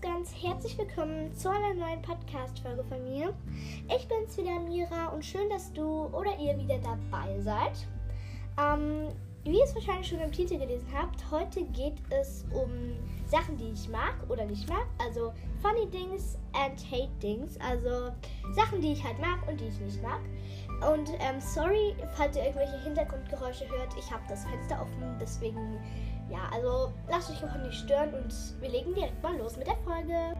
ganz, herzlich willkommen zu einer neuen Podcast-Folge von mir. Ich bin's wieder, Mira, und schön, dass du oder ihr wieder dabei seid. Ähm, wie ihr es wahrscheinlich schon im Titel gelesen habt, heute geht es um Sachen, die ich mag oder nicht mag. Also funny things and hate things. Also Sachen, die ich halt mag und die ich nicht mag. Und ähm, sorry, falls ihr irgendwelche Hintergrundgeräusche hört. Ich habe das Fenster offen, deswegen ja, also lasst euch auch nicht stören und wir legen direkt mal los mit der Folge.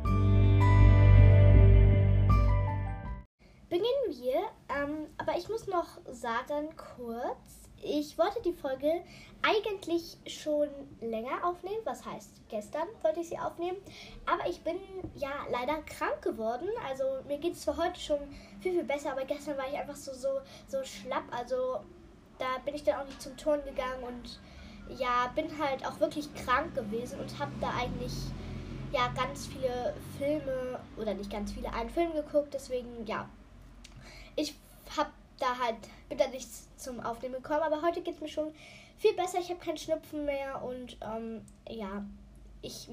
Beginnen wir, ähm, aber ich muss noch sagen kurz, ich wollte die Folge eigentlich schon länger aufnehmen, was heißt gestern wollte ich sie aufnehmen, aber ich bin ja leider krank geworden, also mir geht es zwar heute schon viel, viel besser, aber gestern war ich einfach so, so, so schlapp, also da bin ich dann auch nicht zum Turn gegangen und ja, bin halt auch wirklich krank gewesen und habe da eigentlich ja ganz viele Filme oder nicht ganz viele, einen Film geguckt. Deswegen ja, ich da halt bin da nichts zum Aufnehmen gekommen, aber heute geht es mir schon viel besser. Ich habe keinen Schnupfen mehr und ähm, ja, ich,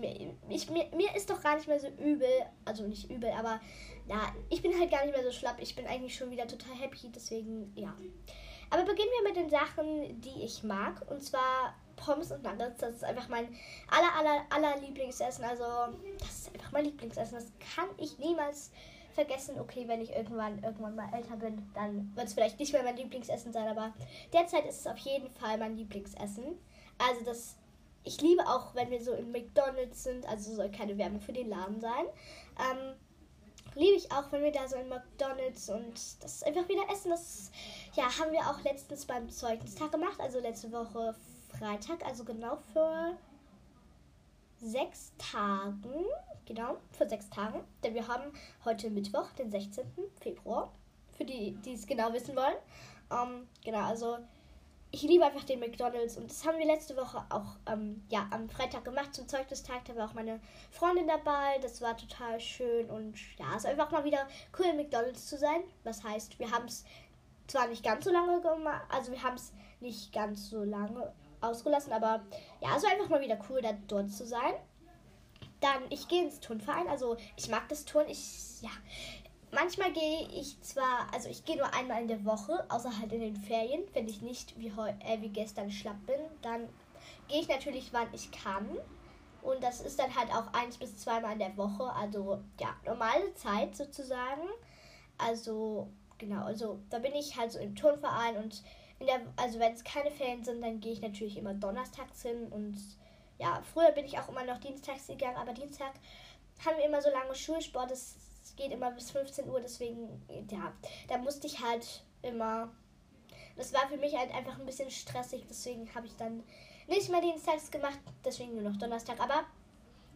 ich, mir, mir ist doch gar nicht mehr so übel. Also nicht übel, aber ja, ich bin halt gar nicht mehr so schlapp. Ich bin eigentlich schon wieder total happy. Deswegen, ja. Aber beginnen wir mit den Sachen, die ich mag. Und zwar Pommes und Nuggets. Das ist einfach mein aller, aller, aller Lieblingsessen. Also, das ist einfach mein Lieblingsessen. Das kann ich niemals vergessen. Okay, wenn ich irgendwann, irgendwann mal älter bin, dann wird es vielleicht nicht mehr mein Lieblingsessen sein. Aber derzeit ist es auf jeden Fall mein Lieblingsessen. Also, das. Ich liebe auch, wenn wir so in McDonalds sind, also soll keine Werbung für den Laden sein. Ähm, liebe ich auch, wenn wir da so in McDonalds und das ist einfach wieder essen. Das ja, haben wir auch letztens beim Zeugnistag gemacht, also letzte Woche Freitag, also genau vor sechs Tagen. Genau, vor sechs Tagen. Denn wir haben heute Mittwoch, den 16. Februar. Für die, die es genau wissen wollen. Ähm, genau, also ich liebe einfach den McDonalds und das haben wir letzte Woche auch ähm, ja, am Freitag gemacht zum Zeugnistag. Da war auch meine Freundin dabei. Das war total schön und ja, es ist einfach mal wieder cool, in McDonalds zu sein. Was heißt, wir haben es zwar nicht ganz so lange gemacht, also wir haben es nicht ganz so lange ausgelassen, aber ja, es war einfach mal wieder cool, da dort zu sein. Dann, ich gehe ins Turnverein, also ich mag das Turn. Ich, ja, manchmal gehe ich zwar, also ich gehe nur einmal in der Woche, außer halt in den Ferien, wenn ich nicht wie, heu, äh, wie gestern schlapp bin, dann gehe ich natürlich, wann ich kann. Und das ist dann halt auch eins bis zweimal in der Woche, also ja, normale Zeit sozusagen. Also, genau, also da bin ich halt so im Turnverein und der, also wenn es keine Ferien sind, dann gehe ich natürlich immer donnerstags hin und ja, früher bin ich auch immer noch dienstags gegangen, aber Dienstag haben wir immer so lange Schulsport, das geht immer bis 15 Uhr, deswegen, ja, da musste ich halt immer, das war für mich halt einfach ein bisschen stressig, deswegen habe ich dann nicht mehr dienstags gemacht, deswegen nur noch Donnerstag, aber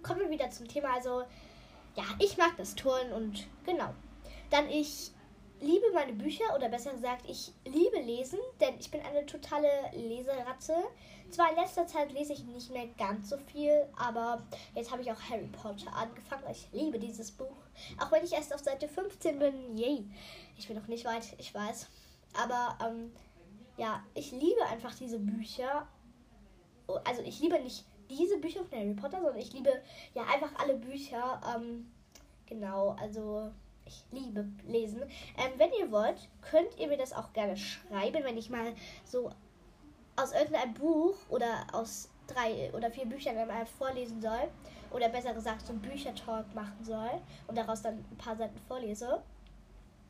kommen wir wieder zum Thema, also ja, ich mag das Turnen und genau. Dann ich liebe meine Bücher oder besser gesagt, ich liebe Lesen, denn ich bin eine totale Leseratte. Zwar in letzter Zeit lese ich nicht mehr ganz so viel, aber jetzt habe ich auch Harry Potter angefangen. Ich liebe dieses Buch. Auch wenn ich erst auf Seite 15 bin. Yay. Ich bin noch nicht weit, ich weiß. Aber ähm, ja, ich liebe einfach diese Bücher. Also ich liebe nicht diese Bücher von Harry Potter, sondern ich liebe ja einfach alle Bücher. Ähm, genau, also ich liebe Lesen. Ähm, wenn ihr wollt, könnt ihr mir das auch gerne schreiben, wenn ich mal so aus irgendeinem Buch oder aus drei oder vier Büchern einmal vorlesen soll. Oder besser gesagt, so einen Büchertalk machen soll und daraus dann ein paar Seiten vorlese.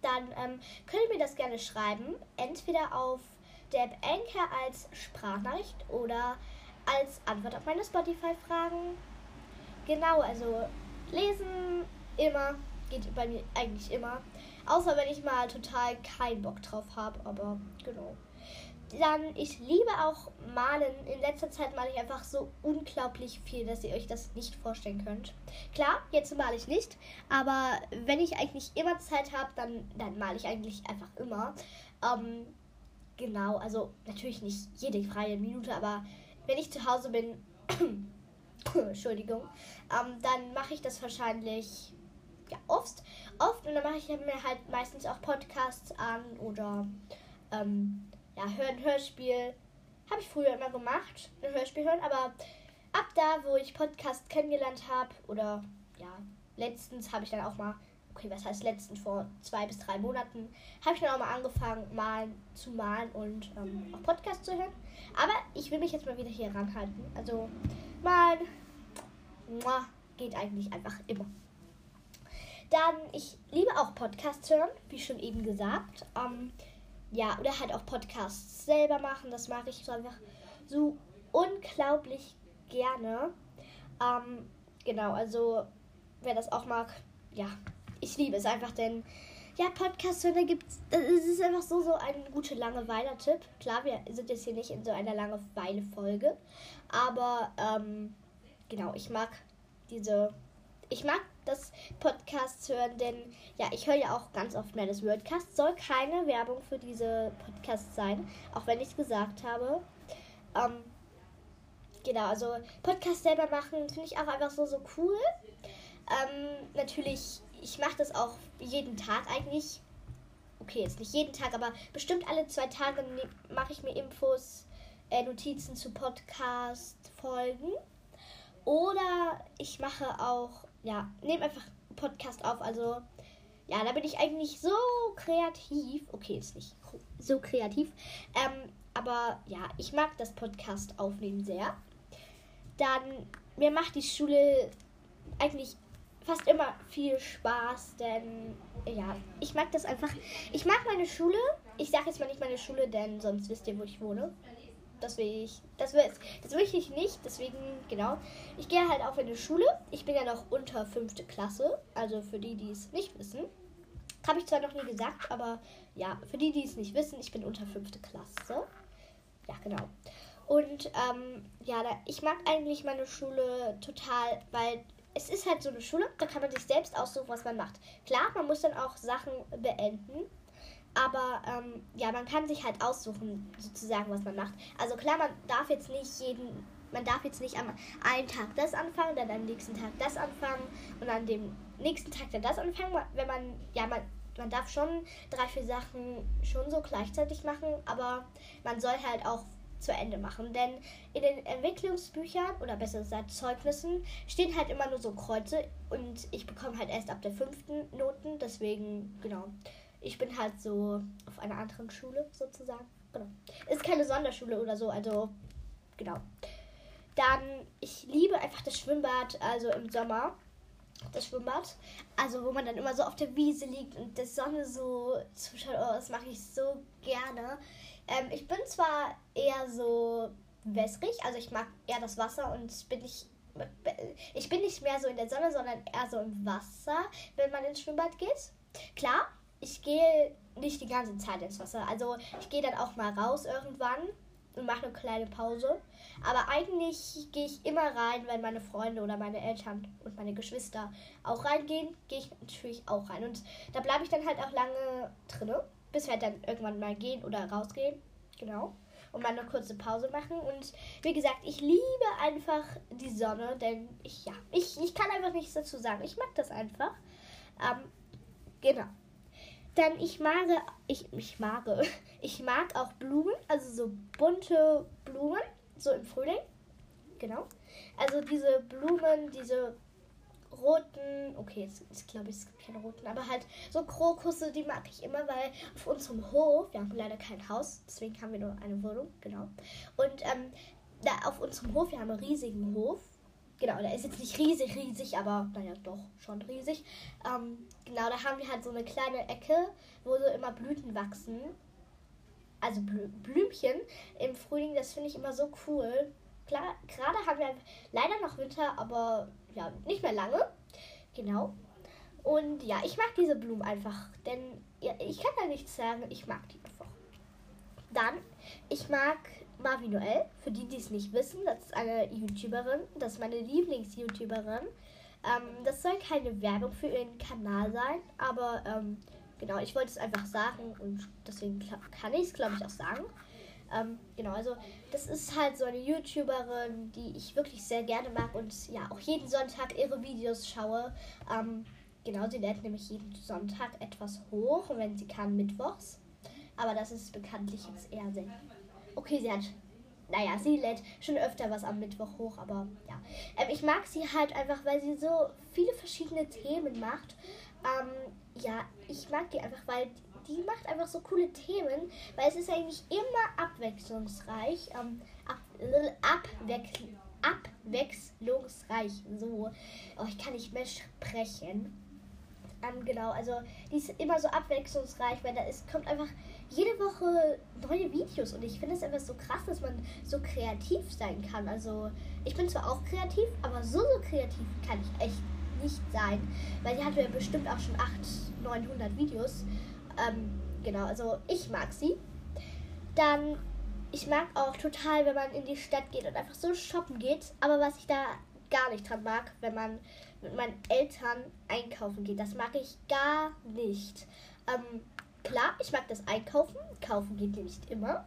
Dann ähm, könnt ihr mir das gerne schreiben. Entweder auf der App Anchor als Sprachnachricht oder als Antwort auf meine Spotify-Fragen. Genau, also lesen immer geht bei mir eigentlich immer. Außer wenn ich mal total keinen Bock drauf habe, aber genau. Dann, ich liebe auch Malen. In letzter Zeit male ich einfach so unglaublich viel, dass ihr euch das nicht vorstellen könnt. Klar, jetzt male ich nicht, aber wenn ich eigentlich immer Zeit habe, dann, dann male ich eigentlich einfach immer. Ähm, genau, also natürlich nicht jede freie Minute, aber wenn ich zu Hause bin, Entschuldigung, ähm, dann mache ich das wahrscheinlich ja, oft. Oft und dann mache ich mir halt meistens auch Podcasts an oder ähm, ja, hören Hörspiel. Habe ich früher immer gemacht, ein Hörspiel hören, aber ab da, wo ich Podcast kennengelernt habe oder ja, letztens habe ich dann auch mal, okay, was heißt letztens, vor zwei bis drei Monaten, habe ich dann auch mal angefangen, malen zu malen und ähm, auch Podcast zu hören. Aber ich will mich jetzt mal wieder hier ranhalten. Also malen geht eigentlich einfach immer. Dann, ich liebe auch Podcasts hören, wie schon eben gesagt. Ähm, ja, oder halt auch Podcasts selber machen. Das mache ich so einfach so unglaublich gerne. Ähm, genau, also wer das auch mag, ja, ich liebe es einfach, denn ja, Podcasts hören, da gibt's, es ist einfach so, so ein guter Langeweiler-Tipp. Klar, wir sind jetzt hier nicht in so einer Langeweile-Folge, aber ähm, genau, ich mag diese, ich mag das Podcast hören, denn ja, ich höre ja auch ganz oft mehr das Wordcast. Soll keine Werbung für diese Podcasts sein, auch wenn ich es gesagt habe. Ähm, genau, also Podcast selber machen finde ich auch einfach so, so cool. Ähm, natürlich, ich mache das auch jeden Tag eigentlich. Okay, jetzt nicht jeden Tag, aber bestimmt alle zwei Tage ne, mache ich mir Infos, äh, Notizen zu Podcast-Folgen. Oder ich mache auch, ja, nehme einfach Podcast auf. Also, ja, da bin ich eigentlich so kreativ. Okay, ist nicht so kreativ. Ähm, aber ja, ich mag das Podcast aufnehmen sehr. Dann, mir macht die Schule eigentlich fast immer viel Spaß, denn ja, ich mag das einfach. Ich mag meine Schule. Ich sage jetzt mal nicht meine Schule, denn sonst wisst ihr, wo ich wohne das will ich, das will, das will ich nicht, deswegen, genau. Ich gehe halt auch in die Schule. Ich bin ja noch unter fünfte Klasse, also für die, die es nicht wissen. Habe ich zwar noch nie gesagt, aber ja, für die, die es nicht wissen, ich bin unter fünfte Klasse. Ja, genau. Und ähm, ja, ich mag eigentlich meine Schule total, weil es ist halt so eine Schule, da kann man sich selbst aussuchen, was man macht. Klar, man muss dann auch Sachen beenden, aber ähm, ja, man kann sich halt aussuchen, sozusagen, was man macht. Also klar, man darf jetzt nicht jeden, man darf jetzt nicht am einen Tag das anfangen, dann am nächsten Tag das anfangen und an dem nächsten Tag dann das anfangen. Wenn man, ja, man, man darf schon drei, vier Sachen schon so gleichzeitig machen, aber man soll halt auch zu Ende machen. Denn in den Entwicklungsbüchern oder besser gesagt Zeugnissen stehen halt immer nur so Kreuze und ich bekomme halt erst ab der fünften Noten, deswegen, genau ich bin halt so auf einer anderen Schule sozusagen. Genau. Ist keine Sonderschule oder so, also genau. Dann, ich liebe einfach das Schwimmbad, also im Sommer. Das Schwimmbad. Also, wo man dann immer so auf der Wiese liegt und die Sonne so zuschaut. Oh, das mache ich so gerne. Ähm, ich bin zwar eher so wässrig, also ich mag eher das Wasser und bin nicht ich bin nicht mehr so in der Sonne, sondern eher so im Wasser, wenn man ins Schwimmbad geht. Klar, ich gehe nicht die ganze Zeit ins Wasser. Also ich gehe dann auch mal raus irgendwann und mache eine kleine Pause. Aber eigentlich gehe ich immer rein, wenn meine Freunde oder meine Eltern und meine Geschwister auch reingehen, gehe ich natürlich auch rein. Und da bleibe ich dann halt auch lange drinne, bis wir halt dann irgendwann mal gehen oder rausgehen. Genau. Und mal eine kurze Pause machen. Und wie gesagt, ich liebe einfach die Sonne, denn ich, ja, ich, ich kann einfach nichts dazu sagen. Ich mag das einfach. Ähm, genau. Dann ich mag, ich, ich mag, ich mag auch Blumen, also so bunte Blumen, so im Frühling. Genau. Also diese Blumen, diese roten, okay, jetzt, jetzt glaube ich, es gibt keine roten, aber halt so Krokusse, die mag ich immer, weil auf unserem Hof, wir haben leider kein Haus, deswegen haben wir nur eine Wohnung, genau. Und ähm, da auf unserem Hof, wir haben einen riesigen Hof, Genau, der ist jetzt nicht riesig, riesig, aber naja, doch schon riesig. Ähm, genau, da haben wir halt so eine kleine Ecke, wo so immer Blüten wachsen. Also Blü Blümchen im Frühling, das finde ich immer so cool. Klar, gerade haben wir leider noch Winter, aber ja, nicht mehr lange. Genau. Und ja, ich mag diese Blumen einfach, denn ja, ich kann da nichts sagen, ich mag die einfach. Dann, ich mag Marvi Noel, für die, die es nicht wissen, das ist eine YouTuberin, das ist meine Lieblings-YouTuberin. Ähm, das soll keine Werbung für ihren Kanal sein, aber ähm, genau, ich wollte es einfach sagen und deswegen kann ich es, glaube ich, auch sagen. Ähm, genau, also das ist halt so eine YouTuberin, die ich wirklich sehr gerne mag und ja, auch jeden Sonntag ihre Videos schaue. Ähm, genau, sie lädt nämlich jeden Sonntag etwas hoch, wenn sie kann, mittwochs. Aber das ist bekanntlich jetzt eher selten. Okay, sie hat naja, sie lädt schon öfter was am Mittwoch hoch, aber ja. Ähm, ich mag sie halt einfach, weil sie so viele verschiedene Themen macht. Ähm, ja, ich mag die einfach, weil die macht einfach so coole Themen, weil es ist eigentlich immer abwechslungsreich. Ähm, ab, abwechsl abwechslungsreich. So, oh, ich kann nicht mehr sprechen. Ähm, genau, also die ist immer so abwechslungsreich, weil da ist, kommt einfach jede Woche neue Videos und ich finde es einfach so krass, dass man so kreativ sein kann. Also ich bin zwar auch kreativ, aber so, so kreativ kann ich echt nicht sein, weil die hat ja bestimmt auch schon 800, 900 Videos. Ähm, genau, also ich mag sie. Dann, ich mag auch total, wenn man in die Stadt geht und einfach so shoppen geht. Aber was ich da gar nicht dran mag, wenn man mit meinen Eltern einkaufen geht. Das mag ich gar nicht. Ähm, klar, ich mag das Einkaufen. Kaufen geht nicht immer.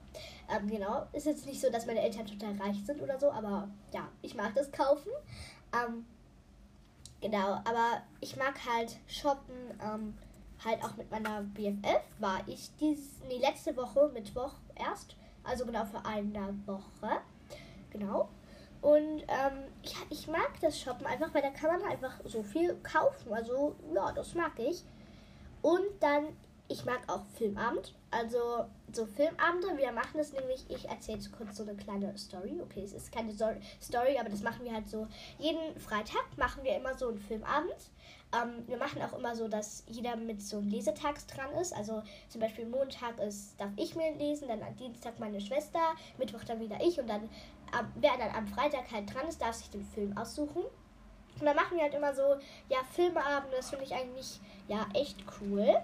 Ähm, genau. Ist jetzt nicht so, dass meine Eltern total reich sind oder so, aber ja, ich mag das Kaufen. Ähm, genau, aber ich mag halt shoppen. Ähm, halt auch mit meiner BFF war ich dieses, nee, letzte Woche, Mittwoch erst. Also genau für eine Woche. Genau. Und ähm, ich, ich mag das Shoppen einfach, weil da kann man einfach so viel kaufen. Also ja, das mag ich. Und dann, ich mag auch Filmabend. Also so Filmabende, wir machen das nämlich, ich erzähle jetzt kurz so eine kleine Story. Okay, es ist keine Story, aber das machen wir halt so. Jeden Freitag machen wir immer so einen Filmabend. Ähm, wir machen auch immer so, dass jeder mit so einem Lesetag dran ist. Also zum Beispiel Montag ist, darf ich mir lesen, dann am Dienstag meine Schwester, Mittwoch dann wieder ich und dann ab, wer dann am Freitag halt dran ist, darf sich den Film aussuchen. Und dann machen wir halt immer so, ja, Filmeabende, das finde ich eigentlich, ja, echt cool.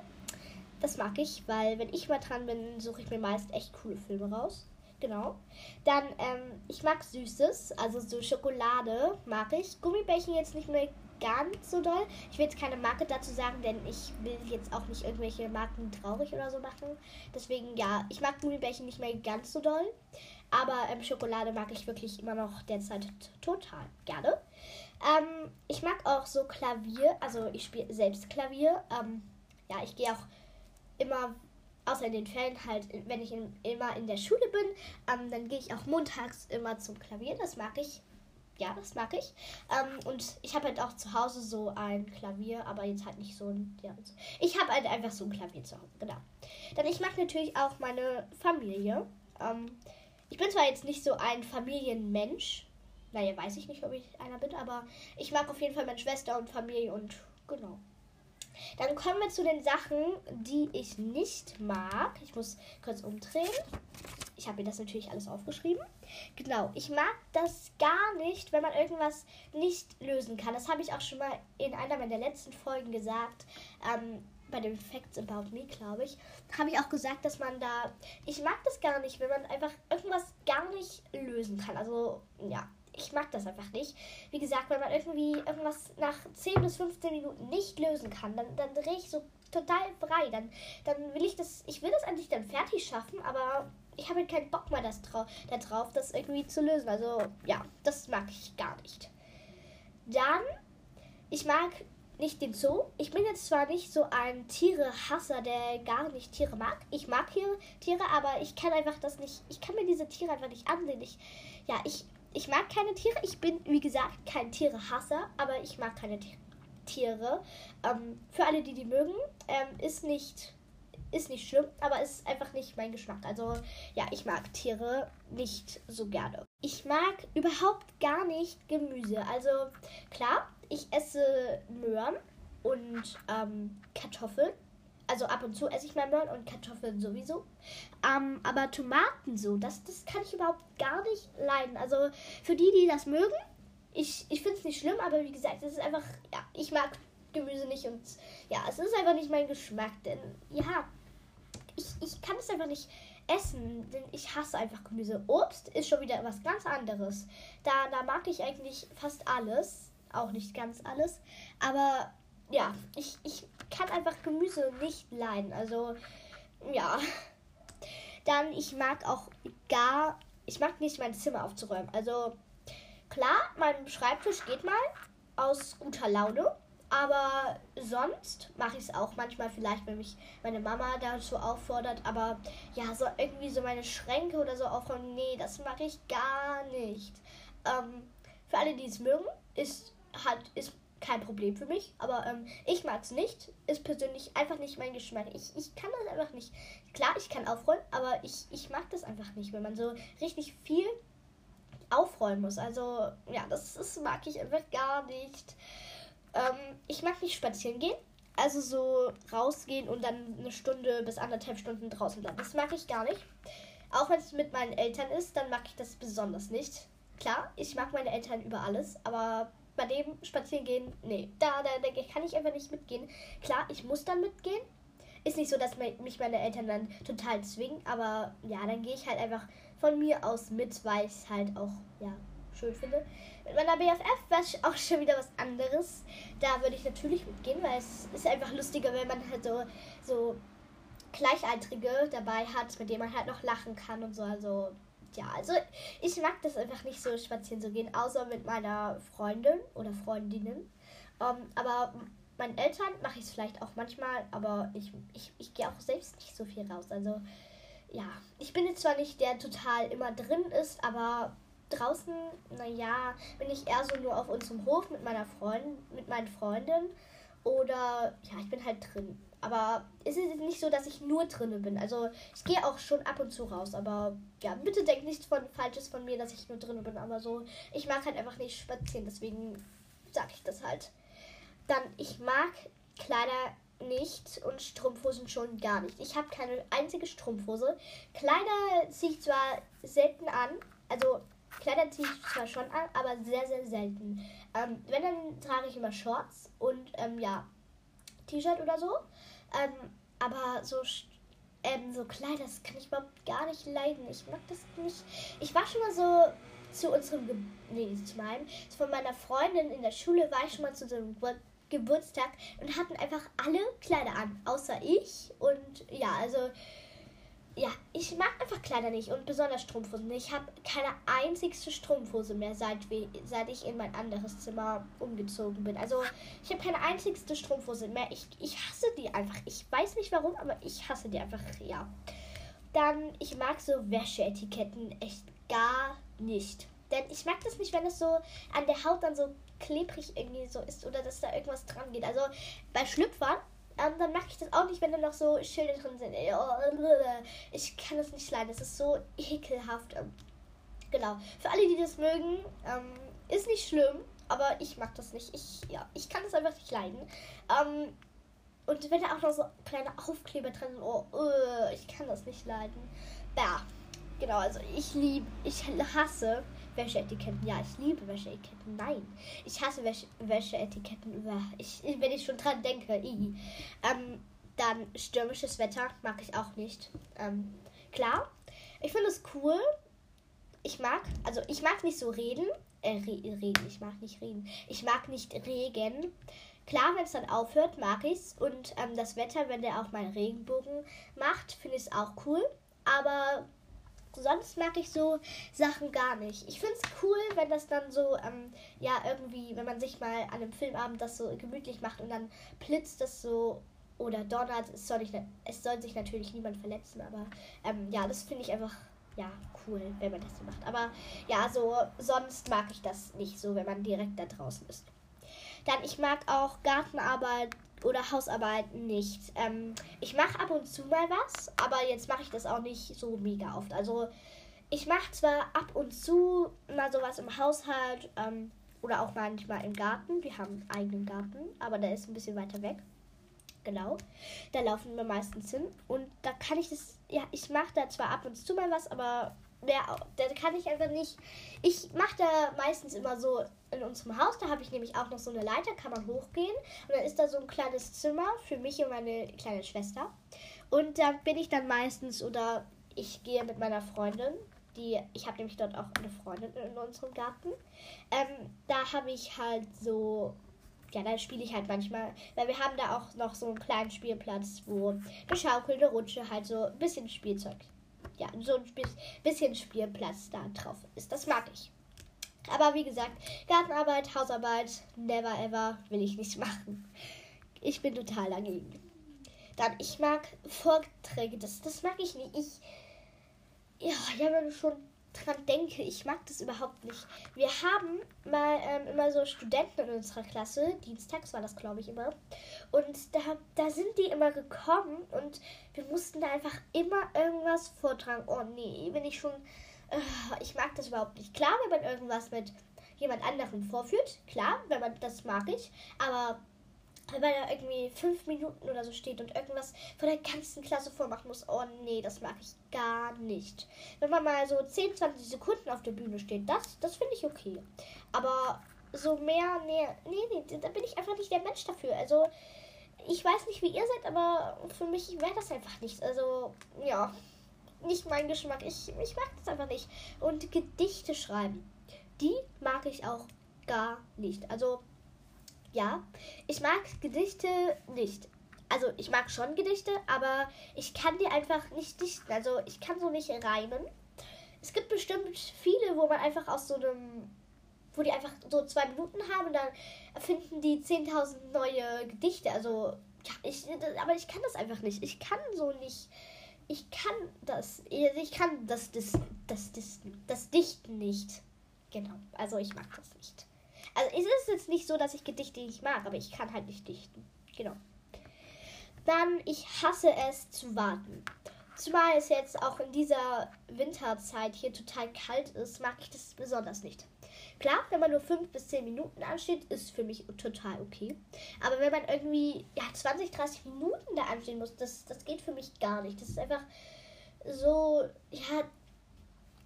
Das mag ich, weil wenn ich mal dran bin, suche ich mir meist echt coole Filme raus. Genau. Dann, ähm, ich mag Süßes, also so Schokolade mag ich. Gummibärchen jetzt nicht mehr ganz so doll. Ich will jetzt keine Marke dazu sagen, denn ich will jetzt auch nicht irgendwelche Marken traurig oder so machen. Deswegen, ja, ich mag Gummibärchen nicht mehr ganz so doll. Aber ähm, Schokolade mag ich wirklich immer noch derzeit total gerne. Ähm, ich mag auch so Klavier, also ich spiele selbst Klavier. Ähm, ja, ich gehe auch immer, außer in den Ferien halt, wenn ich in, immer in der Schule bin, ähm, dann gehe ich auch montags immer zum Klavier. Das mag ich. Ja, das mag ich. Ähm, und ich habe halt auch zu Hause so ein Klavier, aber jetzt halt nicht so ein. Ja. Ich habe halt einfach so ein Klavier zu Hause, genau. Dann ich mag natürlich auch meine Familie. Ähm, ich bin zwar jetzt nicht so ein Familienmensch. Naja, weiß ich nicht, ob ich einer bin, aber ich mag auf jeden Fall meine Schwester und Familie und genau. Dann kommen wir zu den Sachen, die ich nicht mag. Ich muss kurz umdrehen. Ich habe mir das natürlich alles aufgeschrieben. Genau, ich mag das gar nicht, wenn man irgendwas nicht lösen kann. Das habe ich auch schon mal in einer meiner letzten Folgen gesagt. Ähm, bei den Facts About Me, glaube ich, habe ich auch gesagt, dass man da. Ich mag das gar nicht, wenn man einfach irgendwas gar nicht lösen kann. Also, ja, ich mag das einfach nicht. Wie gesagt, wenn man irgendwie irgendwas nach 10 bis 15 Minuten nicht lösen kann, dann, dann drehe ich so total frei. Dann, dann will ich das. Ich will das eigentlich dann fertig schaffen, aber ich habe keinen Bock mehr das trau darauf, das irgendwie zu lösen. Also, ja, das mag ich gar nicht. Dann, ich mag nicht den Zoo. Ich bin jetzt zwar nicht so ein Tierehasser, der gar nicht Tiere mag. Ich mag hier Tiere, aber ich kann einfach das nicht. Ich kann mir diese Tiere einfach nicht ansehen. Ich, ja, ich, ich mag keine Tiere. Ich bin, wie gesagt, kein Tierehasser, aber ich mag keine Tiere. Ähm, für alle, die die mögen, ähm, ist nicht ist nicht schlimm, aber ist einfach nicht mein Geschmack. Also ja, ich mag Tiere nicht so gerne. Ich mag überhaupt gar nicht Gemüse. Also klar, ich esse Möhren und ähm, Kartoffeln. Also ab und zu esse ich mal Möhren und Kartoffeln sowieso. Ähm, aber Tomaten so, das, das kann ich überhaupt gar nicht leiden. Also für die, die das mögen, ich, ich finde es nicht schlimm, aber wie gesagt, es ist einfach, ja, ich mag Gemüse nicht und ja, es ist einfach nicht mein Geschmack, denn ja, ich, ich kann es einfach nicht essen, denn ich hasse einfach Gemüse. Obst ist schon wieder was ganz anderes. Da, da mag ich eigentlich fast alles auch nicht ganz alles. Aber ja, ich, ich kann einfach Gemüse nicht leiden. Also ja. Dann, ich mag auch gar, ich mag nicht mein Zimmer aufzuräumen. Also klar, mein Schreibtisch geht mal aus guter Laune. Aber sonst mache ich es auch manchmal vielleicht, wenn mich meine Mama dazu auffordert. Aber ja, so irgendwie so meine Schränke oder so aufräumen, nee, das mache ich gar nicht. Ähm, für alle, die es mögen, ist, hat, ist kein Problem für mich. Aber ähm, ich mag es nicht. Ist persönlich einfach nicht mein Geschmack. Ich, ich kann das einfach nicht. Klar, ich kann aufräumen, aber ich, ich mag das einfach nicht, wenn man so richtig viel aufräumen muss. Also, ja, das, das mag ich einfach gar nicht. Ähm, ich mag nicht spazieren gehen. Also so rausgehen und dann eine Stunde bis anderthalb Stunden draußen bleiben. Das mag ich gar nicht. Auch wenn es mit meinen Eltern ist, dann mag ich das besonders nicht. Klar, ich mag meine Eltern über alles, aber bei dem spazieren gehen, nee, da, da, da kann ich einfach nicht mitgehen. Klar, ich muss dann mitgehen. Ist nicht so, dass mich meine Eltern dann total zwingen, aber ja, dann gehe ich halt einfach von mir aus mit, weil ich es halt auch, ja, schön finde. Mit meiner BFF wäre auch schon wieder was anderes. Da würde ich natürlich mitgehen, weil es ist einfach lustiger, wenn man halt so, so Gleichaltrige dabei hat, mit denen man halt noch lachen kann und so. Also, ja, also ich mag das einfach nicht so spazieren zu gehen, außer mit meiner Freundin oder Freundinnen. Ähm, aber meinen Eltern mache ich es vielleicht auch manchmal, aber ich, ich, ich gehe auch selbst nicht so viel raus. Also, ja, ich bin jetzt zwar nicht der total immer drin ist, aber draußen, naja, bin ich eher so nur auf unserem Hof mit meiner Freundin, mit meinen Freundinnen. Oder ja, ich bin halt drin. Aber es ist nicht so, dass ich nur drinne bin. Also ich gehe auch schon ab und zu raus. Aber ja, bitte denkt nichts von Falsches von mir, dass ich nur drinne bin. Aber so, ich mag halt einfach nicht spazieren. Deswegen sage ich das halt. Dann, ich mag Kleider nicht und Strumpfhosen schon gar nicht. Ich habe keine einzige Strumpfhose. Kleider ziehe ich zwar selten an. Also Kleider ziehe ich zwar schon an, aber sehr, sehr selten. Ähm, wenn, dann trage ich immer Shorts und ähm, ja, T-Shirt oder so. Ähm, aber so, ähm, so Kleider, das kann ich überhaupt gar nicht leiden. Ich mag das nicht. Ich war schon mal so zu unserem, Ge nee, zu meinem, von meiner Freundin in der Schule war ich schon mal zu so einem Geburtstag und hatten einfach alle Kleider an, außer ich. Und ja, also ja, ich mag einfach Kleider nicht und besonders Strumpfhosen. Ich habe keine einzigste Strumpfhose mehr, seit, seit ich in mein anderes Zimmer umgezogen bin. Also ich habe keine einzigste Strumpfhose mehr. Ich, ich hasse die einfach. Ich weiß nicht warum, aber ich hasse die einfach, ja. Dann, ich mag so Wäscheetiketten echt gar nicht. Denn ich mag das nicht, wenn es so an der Haut dann so klebrig irgendwie so ist oder dass da irgendwas dran geht. Also bei Schlüpfern ähm, dann mache ich das auch nicht, wenn da noch so Schilder drin sind. Ich kann das nicht leiden. Das ist so ekelhaft. Ähm, genau. Für alle, die das mögen, ähm, ist nicht schlimm, aber ich mag das nicht. Ich, ja, ich kann das einfach nicht leiden. Ähm, und wenn da auch noch so kleine Aufkleber drin sind, oh, uh, ich kann das nicht leiden. Ja, genau. Also ich liebe, ich hasse Wäscheetiketten. Ja, ich liebe Wäscheetiketten. Nein, ich hasse Wäsche Wäscheetiketten. Ich, wenn ich schon dran denke. Ähm, dann stürmisches Wetter mag ich auch nicht. Ähm, klar, ich finde es cool. Ich mag, also ich mag nicht so reden. Äh, re reden, ich mag nicht reden. Ich mag nicht Regen. Klar, wenn es dann aufhört, mag ich es. Und ähm, das Wetter, wenn der auch mal Regenbogen macht, finde ich es auch cool. Aber sonst mag ich so Sachen gar nicht. Ich finde es cool, wenn das dann so, ähm, ja, irgendwie, wenn man sich mal an einem Filmabend das so gemütlich macht und dann blitzt das so oder donnert. Es soll, nicht, es soll sich natürlich niemand verletzen, aber ähm, ja, das finde ich einfach, ja, cool, wenn man das so macht. Aber ja, so, sonst mag ich das nicht so, wenn man direkt da draußen ist. Dann, ich mag auch Gartenarbeit oder Hausarbeit nicht. Ähm, ich mache ab und zu mal was, aber jetzt mache ich das auch nicht so mega oft. Also ich mache zwar ab und zu mal sowas im Haushalt ähm, oder auch manchmal im Garten. Wir haben einen eigenen Garten, aber der ist ein bisschen weiter weg. Genau. Da laufen wir meistens hin. Und da kann ich das, ja, ich mache da zwar ab und zu mal was, aber der, der kann ich einfach nicht. Ich mache da meistens immer so in unserem Haus, da habe ich nämlich auch noch so eine Leiter, kann man hochgehen. Und dann ist da so ein kleines Zimmer für mich und meine kleine Schwester. Und da bin ich dann meistens oder ich gehe mit meiner Freundin, die, ich habe nämlich dort auch eine Freundin in unserem Garten. Ähm, da habe ich halt so ja, da spiele ich halt manchmal, weil wir haben da auch noch so einen kleinen Spielplatz, wo eine Schaukel, eine Rutsche, halt so ein bisschen Spielzeug ja, so ein bisschen Spielplatz da drauf ist. Das mag ich. Aber wie gesagt, Gartenarbeit, Hausarbeit, never ever will ich nicht machen. Ich bin total dagegen. Dann, ich mag Vorträge, das, das mag ich nicht. Ich, ja, ich habe schon dran denke, ich mag das überhaupt nicht. Wir haben mal ähm, immer so Studenten in unserer Klasse, dienstags war das, glaube ich, immer. Und da, da sind die immer gekommen und wir mussten da einfach immer irgendwas vortragen. Oh nee, bin ich schon. Äh, ich mag das überhaupt nicht. Klar, wenn man irgendwas mit jemand anderem vorführt, klar, wenn man das mag ich, aber man da irgendwie fünf Minuten oder so steht und irgendwas von der ganzen Klasse vormachen muss, oh nee, das mag ich gar nicht. Wenn man mal so 10, 20 Sekunden auf der Bühne steht, das, das finde ich okay. Aber so mehr, nee, nee, nee, da bin ich einfach nicht der Mensch dafür. Also, ich weiß nicht, wie ihr seid, aber für mich wäre das einfach nichts. Also, ja, nicht mein Geschmack. Ich, ich mag das einfach nicht. Und Gedichte schreiben, die mag ich auch gar nicht. Also, ja, ich mag Gedichte nicht. Also ich mag schon Gedichte, aber ich kann die einfach nicht dichten. Also ich kann so nicht reimen. Es gibt bestimmt viele, wo man einfach aus so einem, wo die einfach so zwei Minuten haben und dann finden die 10.000 neue Gedichte. Also, ich, aber ich kann das einfach nicht. Ich kann so nicht. Ich kann das. Ich kann das, das, das, das, das Dichten nicht. Genau. Also ich mag das nicht. Also es ist jetzt nicht so, dass ich Gedichte nicht mag, aber ich kann halt nicht dichten. Genau. Dann, ich hasse es zu warten. Zumal es jetzt auch in dieser Winterzeit hier total kalt ist, mag ich das besonders nicht. Klar, wenn man nur 5 bis 10 Minuten ansteht, ist für mich total okay. Aber wenn man irgendwie ja, 20, 30 Minuten da anstehen muss, das, das geht für mich gar nicht. Das ist einfach so, ja,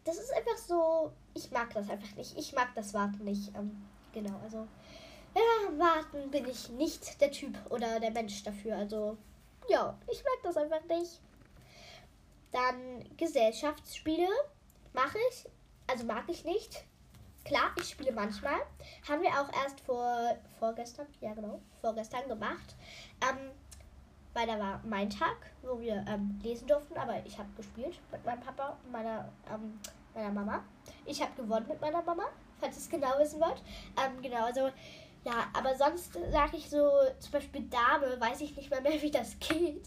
das ist einfach so, ich mag das einfach nicht. Ich mag das Warten nicht. Ähm, Genau, also ja, warten bin ich nicht der Typ oder der Mensch dafür. Also ja, ich mag das einfach nicht. Dann Gesellschaftsspiele mache ich, also mag ich nicht. Klar, ich spiele manchmal. Haben wir auch erst vor vorgestern, ja genau, vorgestern gemacht. Ähm, weil da war mein Tag, wo wir ähm, lesen durften, aber ich habe gespielt mit meinem Papa und meiner, ähm, meiner Mama. Ich habe gewonnen mit meiner Mama falls ihr es genau wissen wollt. Ähm, genau, also ja, aber sonst sage ich so, zum Beispiel Dame, weiß ich nicht mal mehr, wie das geht.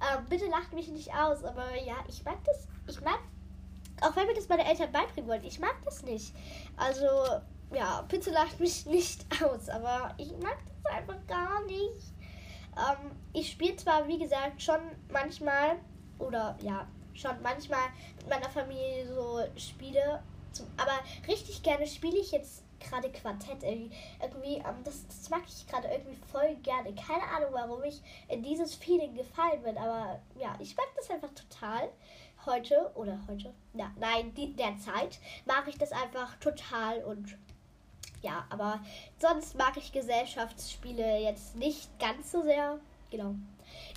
Ähm, bitte lacht mich nicht aus, aber ja, ich mag das, ich mag, auch wenn mir das meine Eltern beibringen wollen, ich mag das nicht. Also, ja, bitte lacht mich nicht aus, aber ich mag das einfach gar nicht. Ähm, ich spiele zwar, wie gesagt, schon manchmal, oder ja, schon manchmal mit meiner Familie so Spiele aber richtig gerne spiele ich jetzt gerade Quartett irgendwie. irgendwie ähm, das, das mag ich gerade irgendwie voll gerne. Keine Ahnung, warum ich in dieses Feeling gefallen bin, aber ja, ich mag das einfach total. Heute oder heute, ja, nein, die, derzeit mag ich das einfach total und ja, aber sonst mag ich Gesellschaftsspiele jetzt nicht ganz so sehr. Genau.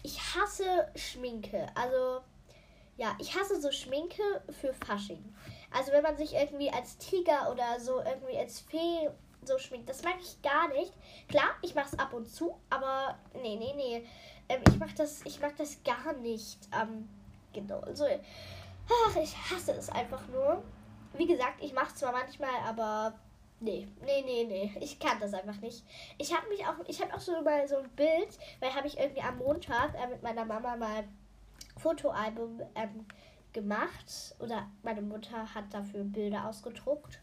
Ich hasse Schminke. Also, ja, ich hasse so Schminke für Fasching. Also wenn man sich irgendwie als Tiger oder so irgendwie als Fee so schminkt, das mag ich gar nicht. Klar, ich mache es ab und zu, aber nee, nee, nee. Ähm, ich mach das, ich mag das gar nicht. Ähm, genau. Also, ach, ich hasse es einfach nur. Wie gesagt, ich mache es zwar manchmal, aber nee, nee, nee, nee. Ich kann das einfach nicht. Ich habe mich auch, ich habe auch so mal so ein Bild, weil habe ich irgendwie am Montag äh, mit meiner Mama mal Fotoalbum ähm, gemacht oder meine Mutter hat dafür Bilder ausgedruckt.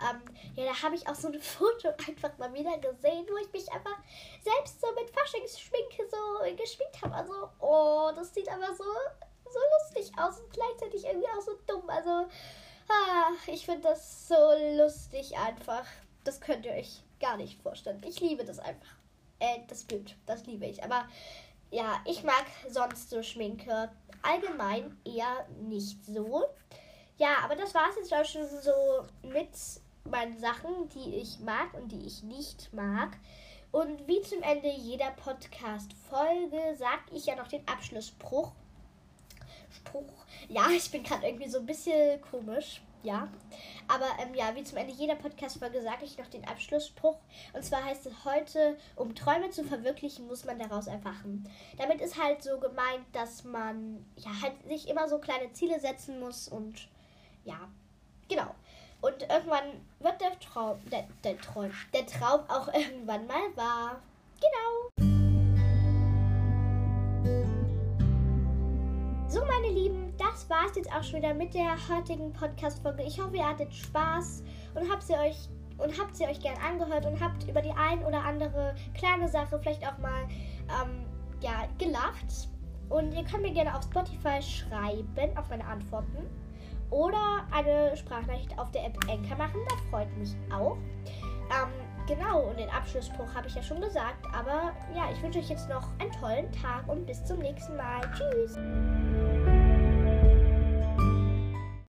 Ähm, ja, da habe ich auch so ein Foto einfach mal wieder gesehen, wo ich mich einfach selbst so mit Faschingsschminke so geschminkt habe. Also, oh, das sieht aber so, so lustig aus und gleichzeitig irgendwie auch so dumm. Also, ah, ich finde das so lustig einfach. Das könnt ihr euch gar nicht vorstellen. Ich liebe das einfach. Äh, das Bild, das liebe ich. Aber ja, ich mag sonst so Schminke allgemein eher nicht so. Ja, aber das war es jetzt auch schon so mit meinen Sachen, die ich mag und die ich nicht mag. Und wie zum Ende jeder Podcast-Folge sage ich ja noch den Abschlussspruch. Spruch. Ja, ich bin gerade irgendwie so ein bisschen komisch ja. Aber ähm, ja, wie zum Ende jeder Podcast-Folge sage ich noch den Abschlussspruch. Und zwar heißt es heute, um Träume zu verwirklichen, muss man daraus erwachen. Damit ist halt so gemeint, dass man ja halt sich immer so kleine Ziele setzen muss und ja, genau. Und irgendwann wird der Traum, der, der Traum, der Traum auch irgendwann mal wahr. Genau. War es jetzt auch schon wieder mit der heutigen Podcast-Folge. Ich hoffe, ihr hattet Spaß und habt sie euch und habt sie euch gern angehört und habt über die ein oder andere kleine Sache vielleicht auch mal ähm, ja, gelacht. Und ihr könnt mir gerne auf Spotify schreiben, auf meine Antworten. Oder eine Sprachnachricht auf der App Anchor machen, das freut mich auch. Ähm, genau, und den Abschlussspruch habe ich ja schon gesagt. Aber ja, ich wünsche euch jetzt noch einen tollen Tag und bis zum nächsten Mal. Tschüss!